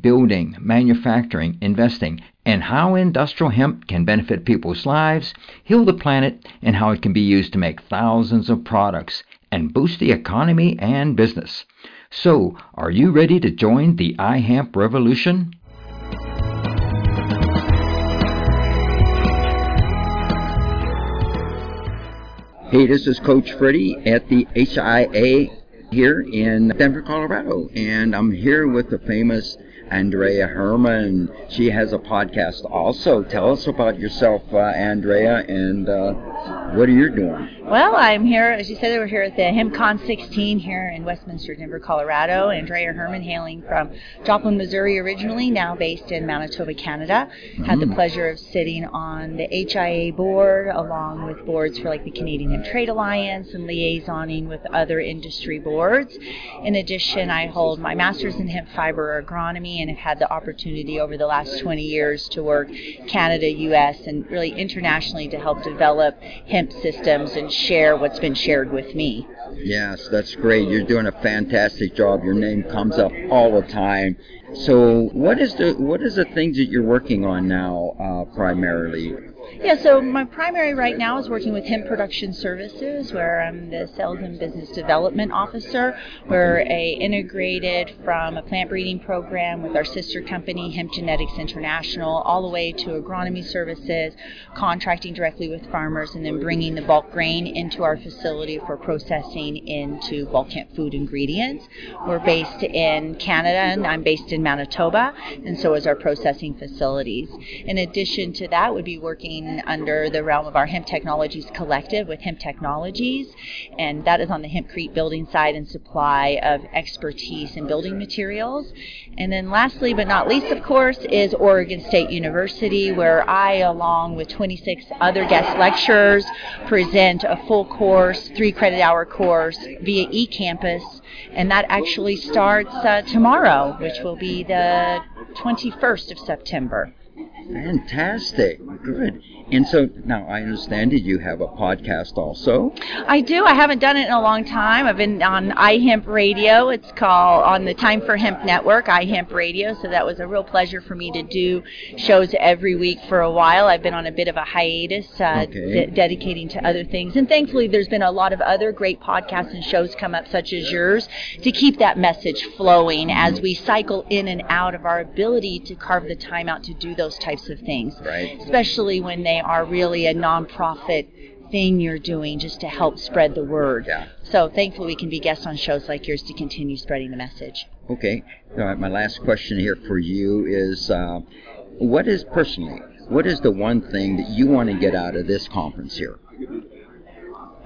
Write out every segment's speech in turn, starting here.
building, manufacturing, investing, and how industrial hemp can benefit people's lives, heal the planet, and how it can be used to make thousands of products and boost the economy and business. So, are you ready to join the iHemp revolution? Hey, this is Coach Freddie at the HIA here in Denver, Colorado, and I'm here with the famous Anndrea Herman. She has a podcast also. Tell us about yourself, uh, Anndrea, and uh, what are you doing? Well, I'm here, as you said, we're here at the HempCon 16 here in Westminster, Denver, Colorado. Anndrea Herman, hailing from Joplin, Missouri originally, now based in Manitoba, Canada. Mm. Had the mm. pleasure of sitting on the HIA board along with boards for like the Canadian Hemp Trade Alliance and liaisoning with other industry boards. In addition, I hold my master's in hemp fiber agronomy and have had the opportunity over the last 20 years to work Canada, US, and really internationally to help develop hemp systems and share what's been shared with me. Yes, that's great. You're doing a fantastic job. Your name comes up all the time. So, what is the what is the things that you're working on now, uh, primarily? Yeah, so my primary right now is working with Hemp Production Services, where I'm the Sales and Business Development Officer. We're a integrated from a plant breeding program with our sister company, Hemp Genetics International, all the way to agronomy services, contracting directly with farmers, and then bringing the bulk grain into our facility for processing into bulk hemp food ingredients. We're based in Canada, and I'm based in Manitoba, and so is our processing facilities. In addition to that, would be working working under the realm of our Hemp Technologies Collective with Hemp Technologies, and that is on the hempcrete building side and supply of expertise in building materials. And then, lastly but not least, of course, is Oregon State University, where I, along with 26 other guest lecturers, present a full course, three credit hour course via eCampus, and that actually starts uh, tomorrow, which will be the 21st of September. Fantastic. Good. And so now I understand that you have a podcast also. I do. I haven't done it in a long time. I've been on iHemp Radio. It's called on the Time for Hemp Network, iHemp Radio. So that was a real pleasure for me to do shows every week for a while. I've been on a bit of a hiatus, uh, okay. de- dedicating to other things. And thankfully, there's been a lot of other great podcasts and shows come up, such as yours, to keep that message flowing as we cycle in and out of our ability to carve the time out to do those types of things. Right. Especially when they are really a nonprofit thing you're doing just to help spread the word. Yeah. So thankfully we can be guests on shows like yours to continue spreading the message. Okay. All right. My last question here for you is, uh, what is personally, what is the one thing that you want to get out of this conference here?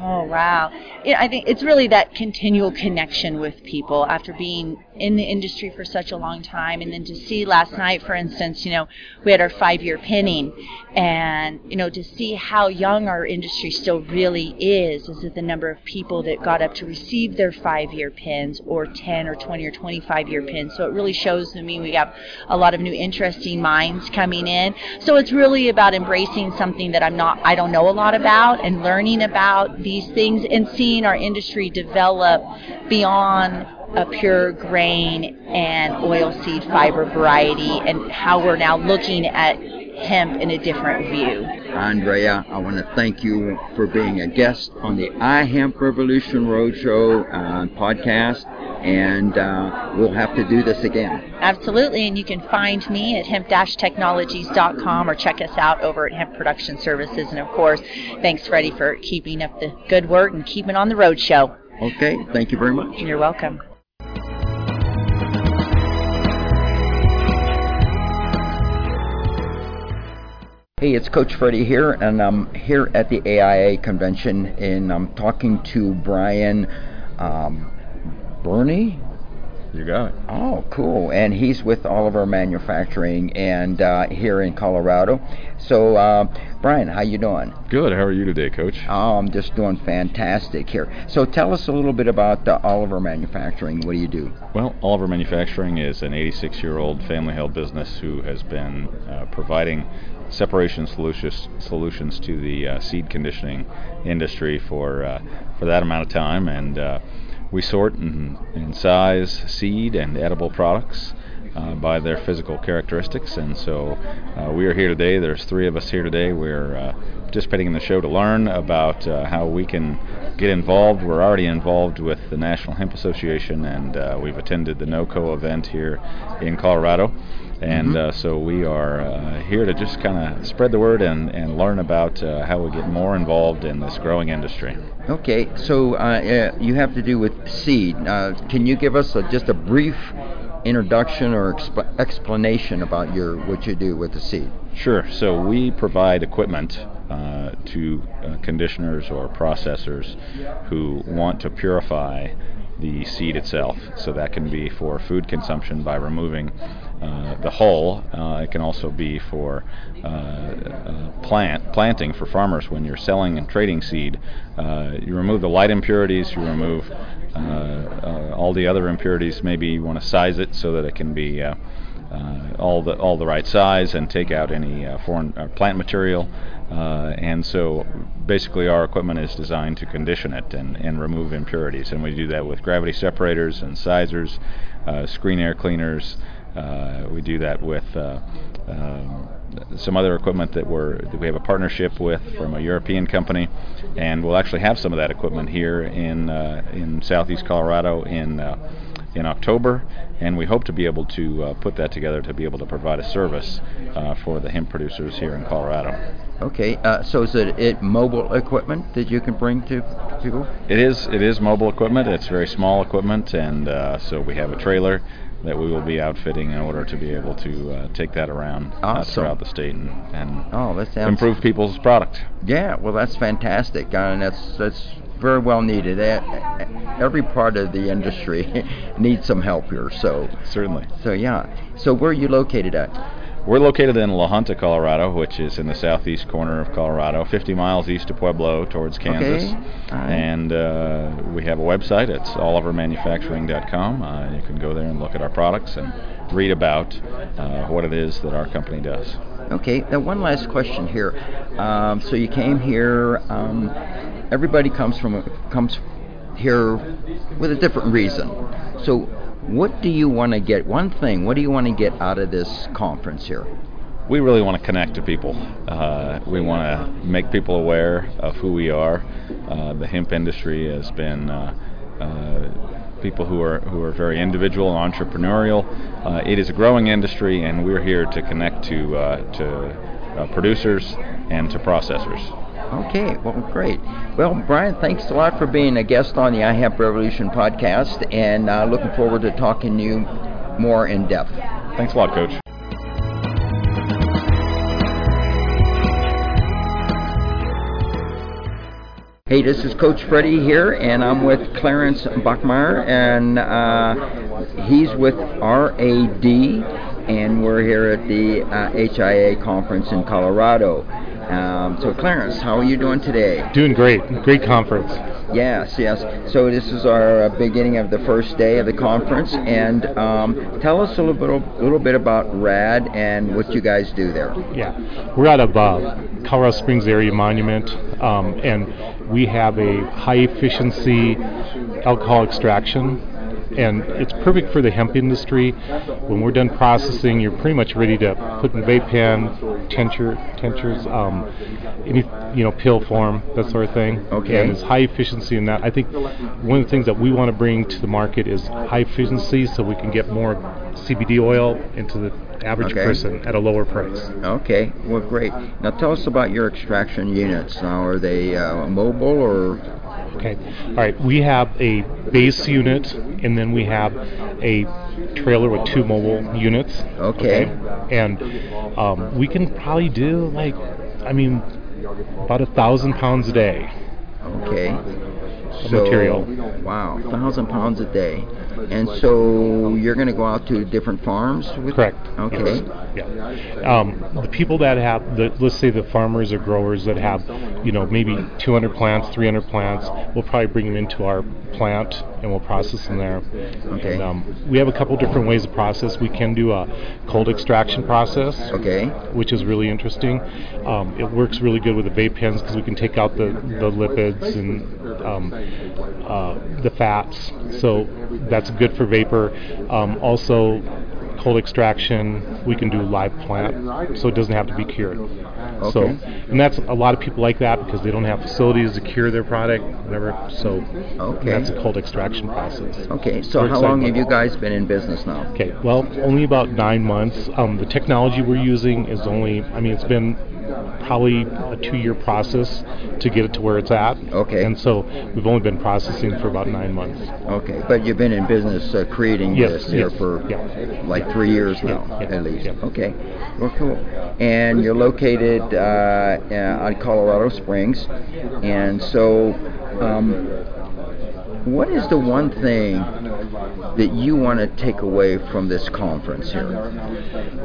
Oh wow! Yeah, I think it's really that continual connection with people after being in the industry for such a long time. And then to see last night for instance you know we had our five year pinning. And you know to see how young our industry still really is is it the number of people that got up to receive their five year pins or 10 or 20 or 25 year pins? So it really shows to me we have a lot of new interesting minds coming in. So it's really about embracing something that i'm not i don't know a lot about and learning about these things and seeing our industry develop beyond a pure grain and oilseed fiber variety and how we're now looking at hemp in a different view. Anndrea, I want to thank you for being a guest on the iHemp Revolution Roadshow uh, podcast, and uh, we'll have to do this again. Absolutely, and you can find me at hemp-technologies.com or check us out over at Hemp Production Services. And of course, thanks, Freddie, for keeping up the good work and keeping on the roadshow. Okay, thank you very much. You're welcome. Hey, it's Coach Freddie here, and I'm here at the HIA convention, and I'm talking to Brian um, Burney. You got it. Oh, cool. And he's with Oliver Manufacturing and uh, here in Colorado. So, uh, Brian, how you doing? Good. How are you today, Coach? Oh, I'm just doing fantastic here. So, tell us a little bit about uh, Oliver Manufacturing. What do you do? Well, Oliver Manufacturing is an 86-year-old family-held business who has been uh, providing separation solutions solutions to the uh, seed conditioning industry for uh, for that amount of time. And uh, we sort in, in size, seed, and edible products uh, by their physical characteristics. And so uh, we are here today. There's three of us here today. We're uh, participating in the show to learn about uh, how we can get involved. We're already involved with the National Hemp Association, and uh, we've attended the NOCO event here in Colorado. And Mhm. uh, so we are uh, here to just kind of spread the word and, and learn about uh, how we get more involved in this growing industry. Okay, so uh, uh, you have to do with seed. Uh, can you give us a, just a brief introduction or exp- explanation about your what you do with the seed? Sure. So we provide equipment uh, to uh, conditioners or processors who want to purify the seed itself. So that can be for food consumption by removing the hull. Uh, it can also be for uh, uh, plant planting for farmers when you're selling and trading seed. Uh, you remove the light impurities. You remove uh, uh, all the other impurities. Maybe you want to size it so that it can be uh, uh, all the all the right size and take out any uh, foreign uh, plant material. Uh, and so basically our equipment is designed to condition it and, and remove impurities. And we do that with gravity separators and sizers, uh, screen air cleaners. Uh, we do that with uh, um, some other equipment that we're that we have a partnership with from a European company, and we'll actually have some of that equipment here in uh, in southeast Colorado in uh, in October, and we hope to be able to uh, put that together to be able to provide a service uh, for the hemp producers here in Colorado. Okay, uh, so is it, it mobile equipment that you can bring to people? It is it is mobile equipment. It's very small equipment, and uh, so we have a trailer that we will be outfitting in order to be able to uh, take that around uh, throughout the state and, and Oh, that sounds improve people's product. Yeah, well, that's fantastic, uh, and that's that's very well needed. Uh, Every part of the industry needs some help here. So, Certainly. so yeah. So, where are you located at? We're located in La Junta, Colorado, which is in the southeast corner of Colorado, 50 miles east of Pueblo towards Kansas. Okay, right. And uh, we have a website. It's olivermanufacturing.com. Uh, you can go there and look at our products and read about uh, what it is that our company does. Okay, now one last question here. Um, so you came here. Um, everybody comes from comes here with a different reason. So, what do you want to get? One thing. What do you want to get out of this conference here? we really want to connect to people. Uh, we want to make people aware of who we are. Uh, the hemp industry has been uh, uh, people who are who are very individual and entrepreneurial. Uh, it is a growing industry, and we're here to connect to uh, to uh, producers and to processors. Okay, well, great. Well, Brian, thanks a lot for being a guest on the iHemp Revolution podcast, and uh, looking forward to talking to you more in depth. Thanks a lot, Coach. Hey, this is Coach Freddie here, and I'm with Clarence Bachmeyer, and uh, he's with RAD, and we're here at the uh, HIA conference in Colorado. Um, so, Clarence, how are you doing today? Doing great. Great conference. Yes, yes. So this is our uh, beginning of the first day of the conference, and um, tell us a little bit, little bit about RAD and what you guys do there. Yeah. We're out of uh, Colorado Springs Area Monument, um, and we have a high efficiency alcohol extraction. And it's perfect for the hemp industry. When we're done processing, you're pretty much ready to put in vape pen, tincture, tinctures, um, any you know pill form, that sort of thing. Okay. And it's high efficiency in that. I think one of the things that we want to bring to the market is high efficiency, so we can get more CBD oil into the average Okay. person at a lower price. Okay, well, great. Now tell us about your extraction units. Now, are they uh, mobile or? Okay. All right. We have a base unit, and then we have a trailer with two mobile units. Okay. And um, we can probably do like, I mean, about a thousand pounds a day. Okay. So, material. Wow, thousand pounds a day. And so you're going to go out to different farms with Correct. Okay. Yes. Yeah. Um, the people that have, the, let's say the farmers or growers that have, you know, maybe 200 plants, 300 plants, we'll probably bring them into our plant and we'll process them there. Okay. And, um, we have a couple different ways of process. We can do a cold extraction process, Okay. which is really interesting. Um, it works really good with the vape pens because we can take out the, the lipids and um, uh, the fats. So that's good for vapor. Um, also, cold extraction, we can do live plant, so it doesn't have to be cured. So, and that's a lot of people like that because they don't have facilities to cure their product, whatever. So, Okay. that's a cold extraction process. Okay. So We're how long have you guys been in business now? Okay, well, only about nine months. Um, the technology we're using is only, I mean, it's been probably a two year process to get it to where it's at. Okay. And so we've only been processing for about nine months. Okay, but you've been in business uh, creating Yes, this here yes, for yeah. like three years now, yeah, at least. yeah. Okay, well, cool. And you're located uh, uh, on Colorado Springs, and so um, what is the one thing that you want to take away from this conference here?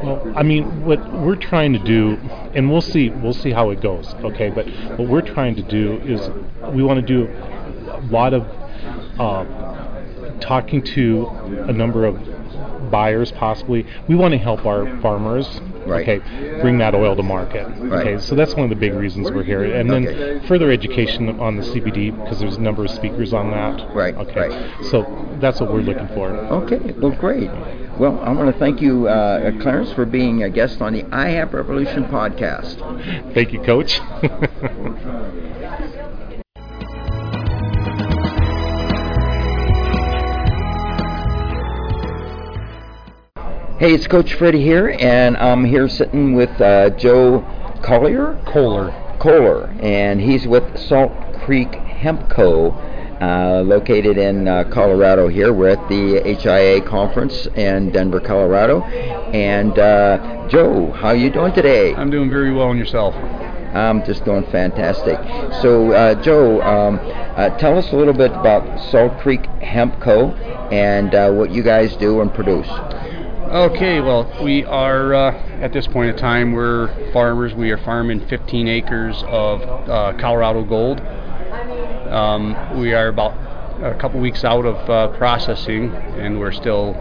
Well, I mean, what we're trying to do, and we'll see, we'll see how it goes. Okay, but what we're trying to do is we want to do a lot of uh, talking to a number of buyers, possibly. We want to help our farmers. Right. Okay, bring that oil to market. Right. Okay, so that's one of the big reasons we're here, and then Okay. further education on the CBD because there's a number of speakers on that. Right, Okay. right. So that's what we're looking for. Okay, well, great. Well, I want to thank you, uh, Clarence, for being a guest on the iHemp Revolution podcast. Thank you, Coach. Hey, it's Coach Freddie here, and I'm here sitting with uh, Joe Collier. Kohler. Kohler, and he's with Salt Creek Hemp Co., uh, located in uh, Colorado. Here, we're at the HIA conference in Denver, Colorado. And uh, Joe, how you doing today? I'm doing very well on yourself. I'm just doing fantastic. So, uh, Joe, um, uh, tell us a little bit about Salt Creek Hemp Co. and uh, what you guys do and produce. Okay, well, we are uh, at this point in time we're farmers. We are farming 15 acres of uh, Colorado Gold. Um, we are about a couple weeks out of uh, processing, and we're still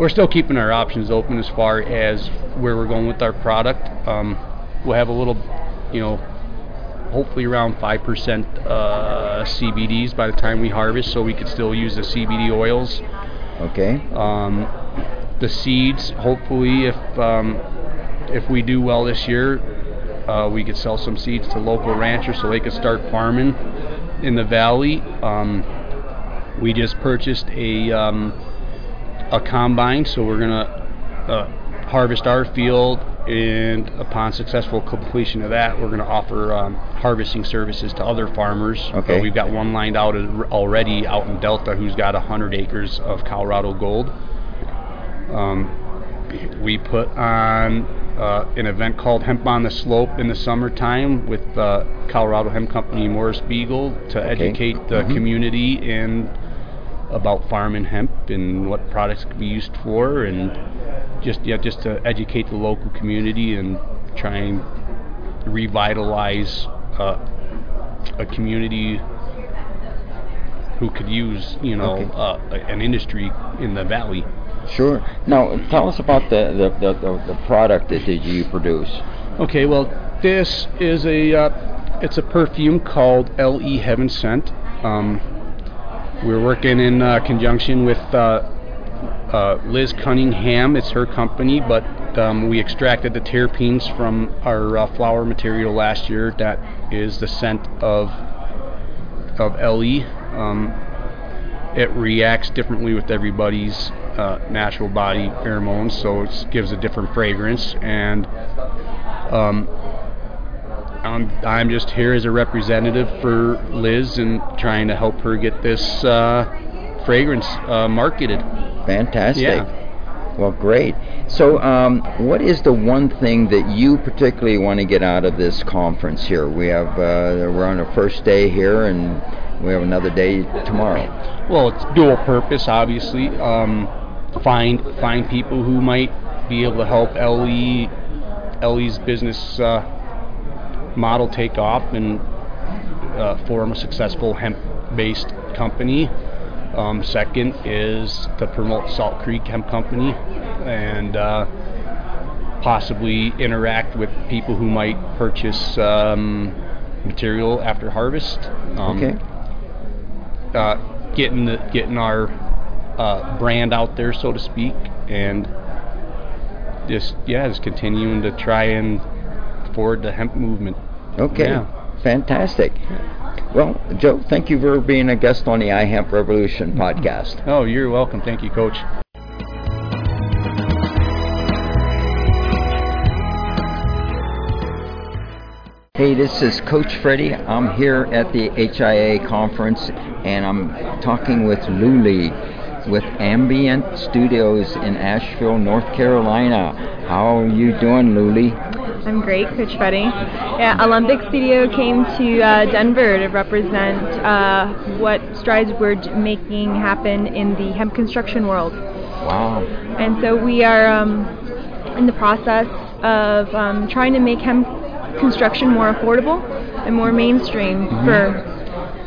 we're still keeping our options open as far as where we're going with our product. Um, we'll have a little, you know, hopefully around 5% uh, CBDs by the time we harvest, so we could still use the CBD oils. Okay. Um, the seeds, hopefully, if um, if we do well this year, uh, we could sell some seeds to local ranchers so they could start farming in the valley. Um, we just purchased a um, a combine, so we're gonna uh, harvest our field, and upon successful completion of that, we're gonna offer um, harvesting services to other farmers. Okay. Uh, we've got one lined out already out in Delta who's got 100 acres of Colorado gold. Um, we put on uh, an event called Hemp on the Slope in the summertime with uh, Colorado Hemp Company Morris Beegle to educate the Mhm. community and about farming hemp and what products can be used for, and just yeah, just to educate the local community and try and revitalize uh, a community who could use you know Okay. uh, an industry in the valley. Sure. Now, tell us about the, the, the, the, the product that, you produce. Okay, well, this is a uh, it's a perfume called Le Heaven Scent. Um, we're working in uh, conjunction with uh, Liz Cunningham. It's her company, but um, we extracted the terpenes from our uh, flower material last year. That is the scent of of Le. Um, it reacts differently with everybody's uh, natural body pheromones, so it gives a different fragrance. And um, I'm, I'm just here as a representative for Liz and trying to help her get this uh, fragrance uh, marketed. Fantastic. Yeah. Well, great. So, um, what is the one thing that you particularly want to get out of this conference here? We have uh, we're on the first day here, and we have another day tomorrow. Well, it's dual purpose, obviously. Um, find find people who might be able to help LE LE's business uh, model take off and uh, form a successful hemp-based company. Um, second is to promote Salt Creek Hemp Company and uh, possibly interact with people who might purchase um, material after harvest. Um, Okay. uh, getting the, getting our uh, brand out there, so to speak, and just yeah, just continuing to try and forward the hemp movement. Okay. Yeah. Fantastic. Well, Joe, thank you for being a guest on the iHemp Revolution podcast. Oh, you're welcome. Thank you, Coach. Hey, this is Coach Freddie. I'm here at the HIA conference and I'm talking with Luly with Alembic Studios in Asheville, North Carolina. How are you doing, Luly? I'm great, Coach Freddie. Yeah, Alembic Studio came to uh, Denver to represent uh, what strides we're d- making happen in the hemp construction world. Wow. And so we are um, in the process of um, trying to make hemp construction more affordable and more mainstream for.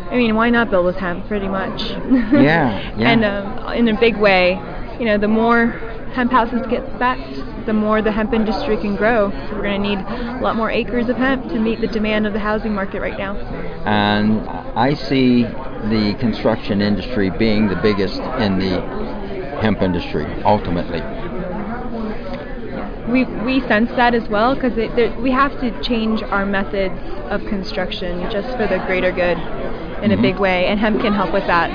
I mean, why not build with hemp? Pretty much. Yeah, yeah. and um, in a big way, you know, the more hemp houses get spec'd, the more the hemp industry can grow. So we're going to need a lot more acres of hemp to meet the demand of the housing market right now. And I see the construction industry being the biggest in the hemp industry, ultimately. We, we sense that as well because we have to change our methods of construction just for the greater good in a big way, and hemp can help with that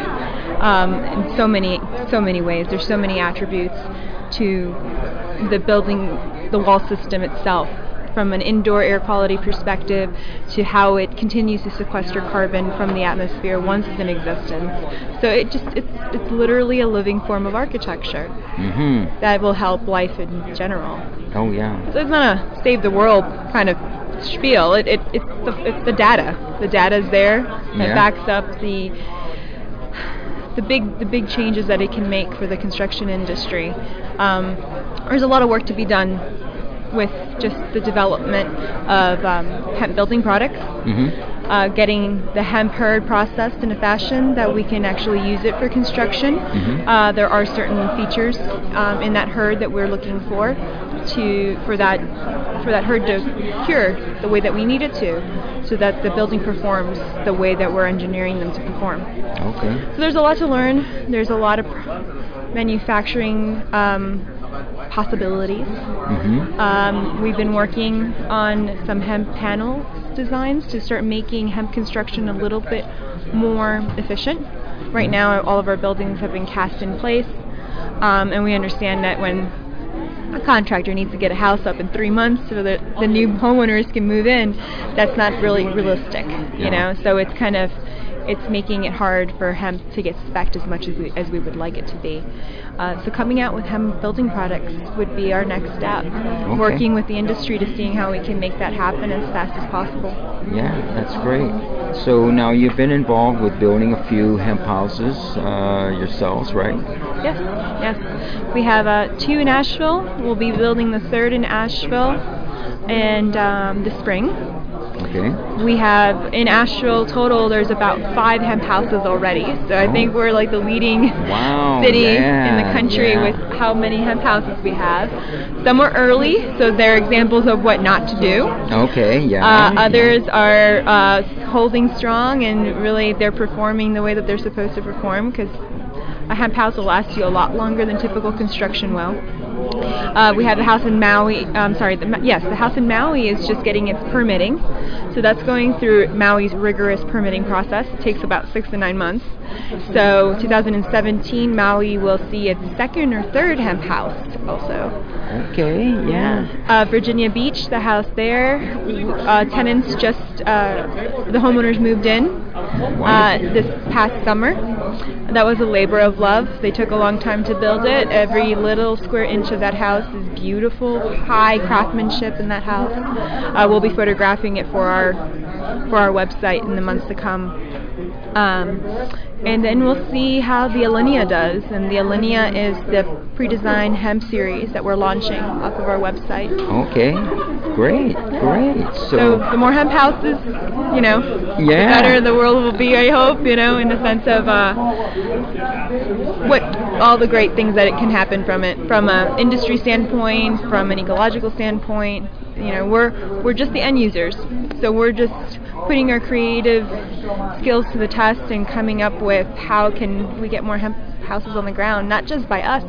um, in so many so many ways. There's so many attributes to the building, the wall system itself, from an indoor air quality perspective to how it continues to sequester carbon from the atmosphere once it's in existence. So it just it's it's literally a living form of architecture Mm-hmm. that will help life in general. Oh, yeah. So it's not a save the world kind of spiel. It, it it's the it's the data. The data is there that Yeah. backs up the the big the big changes that it can make for the construction industry. Um, there's a lot of work to be done with just the development of um, hemp building products. Mm-hmm. Uh, getting the hemp hurd processed in a fashion that we can actually use it for construction. Mhm. Uh, there are certain features um, in that hurd that we're looking for to for that for that hurd to cure the way that we need it to, so that the building performs the way that we're engineering them to perform. Okay. So there's a lot to learn. There's a lot of manufacturing um, possibilities. Mm-hmm. Um, we've been working on some hemp panel designs to start making hemp construction a little bit more efficient. Right now, all of our buildings have been cast in place, um, and we understand that when a contractor needs to get a house up in three months so that the new homeowners can move in, that's not really realistic, Yeah. you know. So it's kind of it's making it hard for hemp to get spec'd as much as we, as we would like it to be. Uh, so coming out with hemp building products would be our next step. Okay. Working with the industry to seeing how we can make that happen as fast as possible. Yeah, that's great. So now you've been involved with building a few hemp houses uh, yourselves, right? Yes, yes. We have uh, two in Asheville. We'll be building the third in Asheville and um, the spring. Okay. We have in Asheville total. There's about five hemp houses already. So I think we're like the leading Wow, city in the country yeah. with how many hemp houses we have. Some are early, so they're examples of what not to do. Okay, yeah. Uh, others are uh, holding strong and really they're performing the way that they're supposed to perform because a hemp house will last you a lot longer than typical construction will. Uh, we have the house in Maui. Um, sorry, the, yes, the house in Maui is just getting its permitting. So that's going through Maui's rigorous permitting process. It takes about six to nine months. So 2017, Maui will see its second or third hemp house also. Okay, yeah. Uh, Virginia Beach, the house there, uh, tenants just, uh, the homeowners moved in uh, this past summer. That was a labor of love. They took a long time to build it. Every little square inch of that house is beautiful, high craftsmanship in that house. Uh, we'll be photographing it for our for our website in the months to come. Um, and then we'll see how the Alinea does. And the Alinea is the pre-designed hemp series that we're launching off of our website. Okay, great, great. So So, the more hemp houses, you know, the Yeah. better the world will be. I hope, you know, in the sense of uh, what all the great things that it can happen from it, from an industry standpoint, from an ecological standpoint. You know, we're we're just the end users, so we're just putting our creative skills to the test and coming up with how can we get more hemp houses on the ground, not just by us,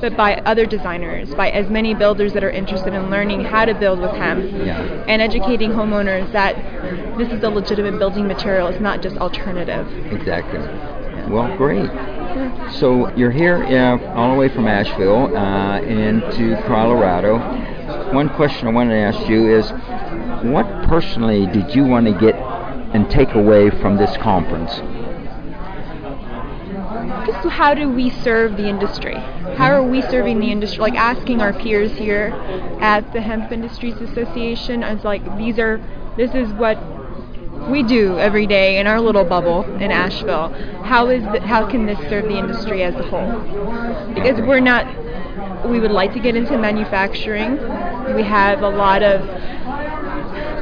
but by other designers, by as many builders that are interested in learning how to build with hemp Yeah. and educating homeowners that this is a legitimate building material. It's not just alternative. exactly. Well, great. So you're here uh, all the way from Asheville uh, into Colorado. One question I wanted to ask you is, what personally did you want to get and take away from this conference? Just how do we serve the industry? How are we serving the industry? Like asking our peers here at the Hemp Industries Association, I was like, these are, this is what we do every day in our little bubble in Asheville. How is the, how can this serve the industry as a whole? Because we're not. We would like to get into manufacturing. We have a lot of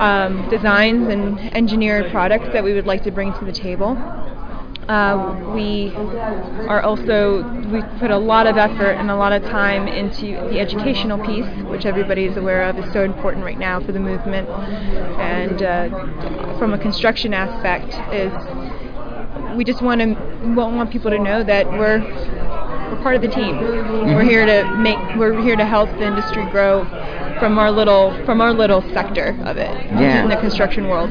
um, designs and engineered products that we would like to bring to the table. Uh, we are also we put a lot of effort and a lot of time into the educational piece, which everybody is aware of is so important right now for the movement. And uh, from a construction aspect, is we just want to want people to know that we're we're part of the team. We're here to make we're here to help the industry grow from our little from our little sector of it Yeah. in the construction world.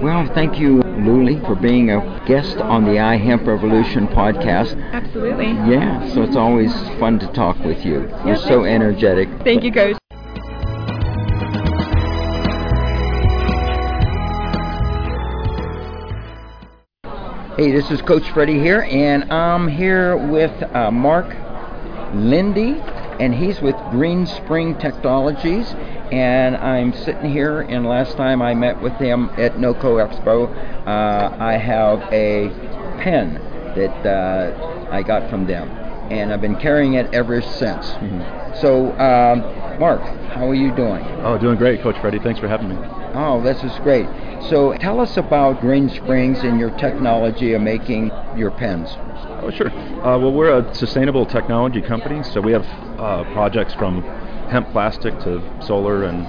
Well, thank you, Luly, for being a guest on the iHemp Revolution podcast. Absolutely. Yeah, so it's always fun to talk with you. You're Yeah, so energetic. Thank you, Coach. Hey, this is Coach Freddie here, and I'm here with uh, Mark Linday, and he's with Green Spring Technologies. And I'm sitting here, and last time I met with him at NOCO Expo, uh, I have a pen that uh, I got from them, and I've been carrying it ever since. So, um, Mark, how are you doing? Oh, doing great, Coach Freddie. Thanks for having me. Oh, this is great. So, tell us about Green Springs and your technology of making your pens. Oh, sure. Uh, well, we're a sustainable technology company, so we have uh, projects from hemp plastic to solar and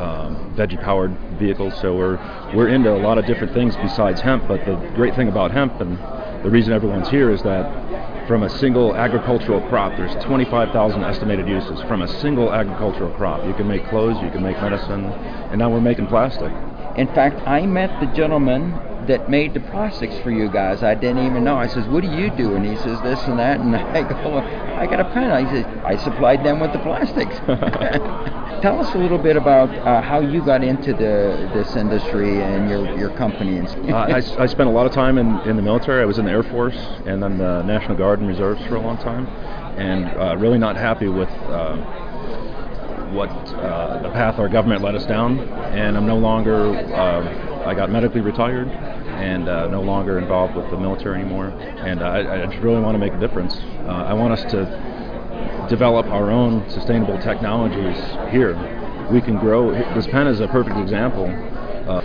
um, veggie-powered vehicles. So we're we're into a lot of different things besides hemp. But the great thing about hemp and the reason everyone's here is that from a single agricultural crop, there's 25,000 estimated uses from a single agricultural crop. You can make clothes, you can make medicine, and now we're making plastic. In fact, I met the gentleman that made the plastics for you guys. I didn't even know. I says, "What do you do?" And he says, "This and that." And I go, "I got a pen." I says, "I supplied them with the plastics." Tell us a little bit about uh, how you got into the this industry and your your company. Uh, I, I spent a lot of time in, in the military. I was in the Air Force and then the National Guard and Reserves for a long time, and uh, really not happy with uh, what uh, the path our government led us down. And I'm no longer. Uh, I got medically retired and uh, no longer involved with the military anymore. And I, I just really want to make a difference. Uh, I want us to develop our own sustainable technologies here. We can grow. This pen is a perfect example. Uh,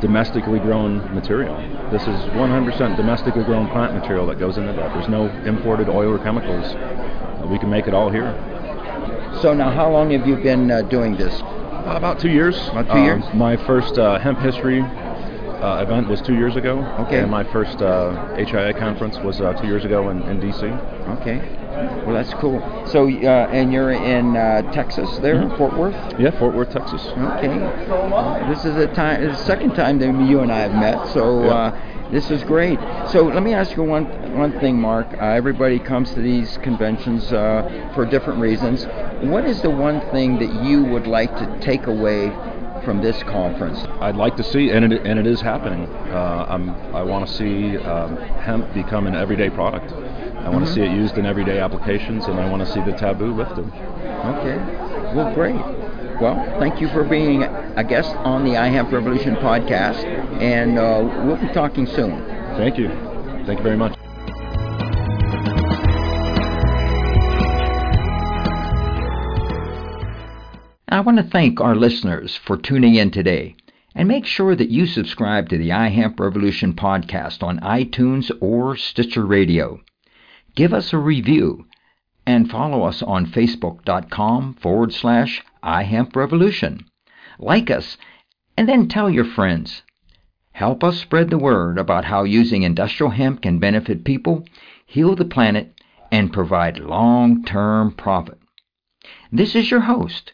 domestically grown material. This is 100% domestically grown plant material that goes into that. There's no imported oil or chemicals. Uh, we can make it all here. so now, how long have you been uh, doing this? Uh, about two years. About two Um, years? My first uh, hemp history uh, event was two years ago. Okay. And my first uh, HIA conference was uh, two years ago in, in DC. Okay. Well, that's cool. So, uh, and you're in uh, Texas, there, Mhm. Fort Worth. Yeah, Fort Worth, Texas. Okay. This is the time, the second time that you and I have met. So. Yeah. Uh, this is great. So let me ask you one one thing, Mark. Uh, everybody comes to these conventions uh, for different reasons. What is the one thing that you would like to take away from this conference? I'd like to see, and it, and it is happening. Uh, I'm, I want to see um, hemp become an everyday product. I want to Mhm. see it used in everyday applications, and I want to see the taboo lifted. Okay. Well, great. Well, thank you for being a guest on the I iHemp Revolution podcast, and uh, we'll be talking soon. Thank you. Thank you very much. I want to thank our listeners for tuning in today. And make sure that you subscribe to the iHemp Revolution podcast on iTunes or Stitcher Radio. Give us a review and follow us on facebook.com forward slash iHemp Revolution. Like us and then tell your friends. Help us spread the word about how using industrial hemp can benefit people, heal the planet, and provide long term profit. This is your host,